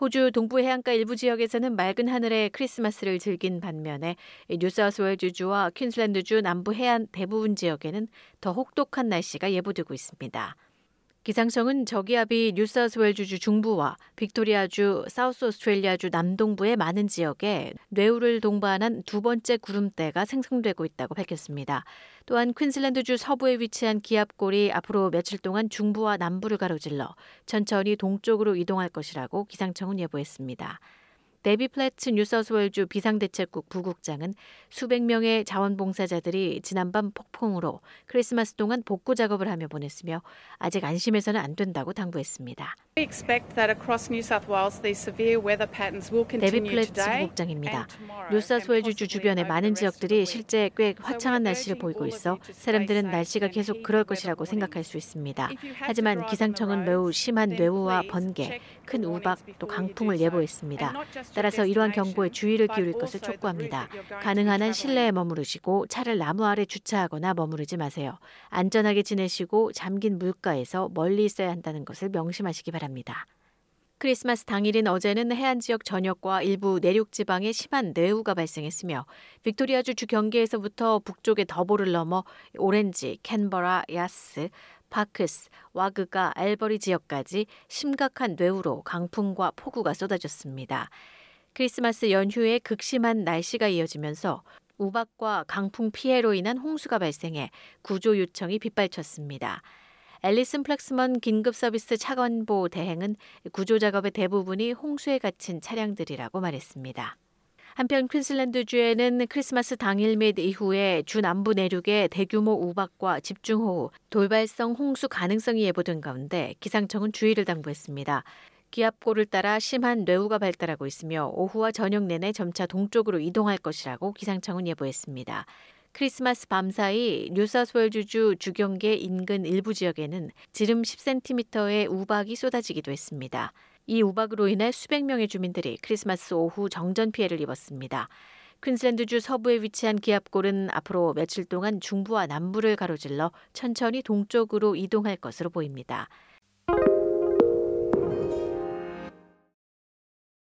호주 동부 해안가 일부 지역에서는 맑은 하늘에 크리스마스를 즐긴 반면에 뉴사우스웨일즈주와 퀸슬랜드주 남부 해안 대부분 지역에는 더 혹독한 날씨가 예보되고 있습니다. 기상청은 저기압이 뉴사우스웨일주 중부와 빅토리아주, 사우스 오스트레일리아주 남동부의 많은 지역에 뇌우를 동반한 두 번째 구름대가 생성되고 있다고 밝혔습니다. 또한 퀸슬랜드주 서부에 위치한 기압골이 앞으로 며칠 동안 중부와 남부를 가로질러 천천히 동쪽으로 이동할 것이라고 기상청은 예보했습니다. 데비 플래츠 뉴사우스웨일주 비상대책국 부국장은 수백 명의 자원봉사자들이 지난밤 폭풍으로 크리스마스 동안 복구 작업을 하며 보냈으며 아직 안심해서는 안 된다고 당부했습니다. 데비 플래츠 부국장입니다. 뉴사우스웨일주 주변의 많은 지역들이 실제 꽤 화창한 날씨를 보이고 있어 사람들은 날씨가 계속 그럴 것이라고 생각할 수 있습니다. 하지만 기상청은 매우 심한 뇌우와 번개, 큰 우박 또 강풍을 예보했습니다. 따라서 이러한 경보에 주의를 기울일 것을 촉구합니다. 가능한 한 실내에 머무르시고 차를 나무 아래 주차하거나 머무르지 마세요. 안전하게 지내시고 잠긴 물가에서 멀리 있어야 한다는 것을 명심하시기 바랍니다. 크리스마스 당일인 어제는 해안 지역 전역과 일부 내륙 지방에 심한 뇌우가 발생했으며 빅토리아주 주 경계에서부터 북쪽의 더보를 넘어 오렌지, 캔버라, 야스, 파크스, 와그가, 알버리 지역까지 심각한 뇌우로 강풍과 폭우가 쏟아졌습니다. 크리스마스 연휴에 극심한 날씨가 이어지면서 우박과 강풍 피해로 인한 홍수가 발생해 구조 요청이 빗발쳤습니다. 앨리슨 플렉스먼 긴급 서비스 차관보 대행은 구조 작업의 대부분이 홍수에 갇힌 차량들이라고 말했습니다. 한편 퀸슬랜드주에는 크리스마스 당일 및 이후에 주 남부 내륙에 대규모 우박과 집중호우, 돌발성 홍수 가능성이 예보된 가운데 기상청은 주의를 당부했습니다. 기압골을 따라 심한 뇌우가 발달하고 있으며 오후와 저녁 내내 점차 동쪽으로 이동할 것이라고 기상청은 예보했습니다. 크리스마스 밤사이 뉴사스웨일주주 주경계 인근 일부 지역에는 지름 10cm의 우박이 쏟아지기도 했습니다. 이 우박으로 인해 수백 명의 주민들이 크리스마스 오후 정전 피해를 입었습니다. 퀸슬랜드주 서부에 위치한 기압골은 앞으로 며칠 동안 중부와 남부를 가로질러 천천히 동쪽으로 이동할 것으로 보입니다.